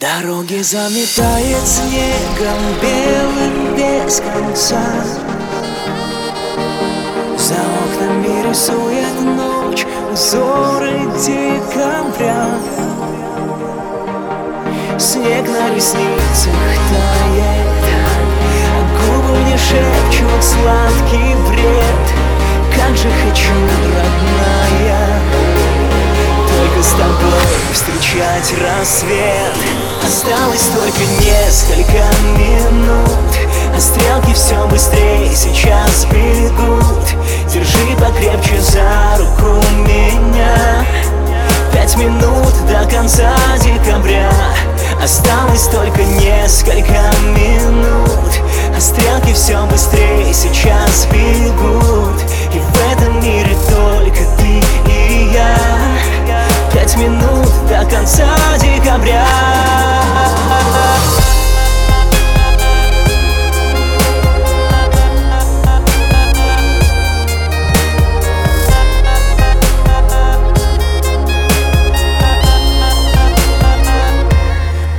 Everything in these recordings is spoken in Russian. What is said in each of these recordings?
Дороги заметает снегом белым без конца. За окнами рисует ночь узоры декабря Снег на ресницах тает А губы мне шепчут сладкий бред. Как же хочу, родная Только с тобой встречать рассвет Осталось только несколько минут. А стрелки все быстрее сейчас бегут. Держи покрепче за руку меня. Пять минут до конца декабря. Осталось только несколько минут. А стрелки все быстрее сейчас бегут. И в этом мире только ты и я. Пять минут до конца декабря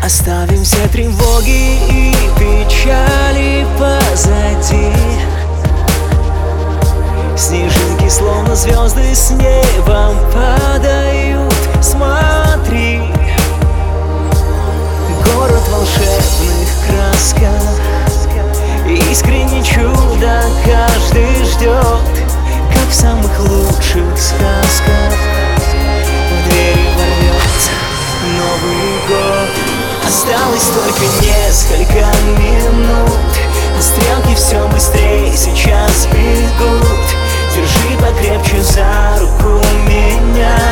Оставим все тревоги и печали позади. Снежинки, словно звезды с неба падают. Смотри красках Искренне чудо каждый ждет Как в самых лучших сказках. В двери ворвется Новый год. Осталось только несколько минут. Стрелки все быстрее сейчас бегут. Держи покрепче за руку меня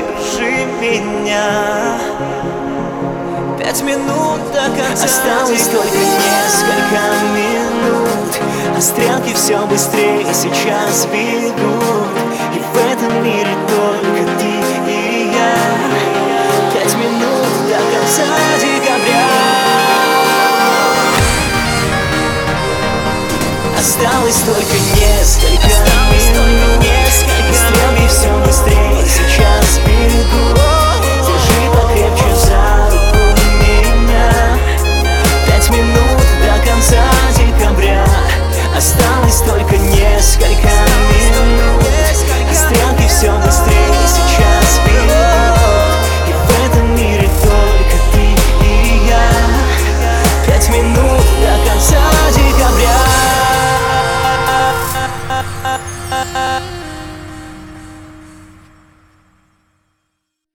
меня, держи меня. Пять минут до конца Осталось только несколько минут. А стрелки все быстрее сейчас бегут. И в этом мире только ты и я. Пять минут до конца декабря. Осталось только несколько Осталось минут. только несколько Стрелки все быстрее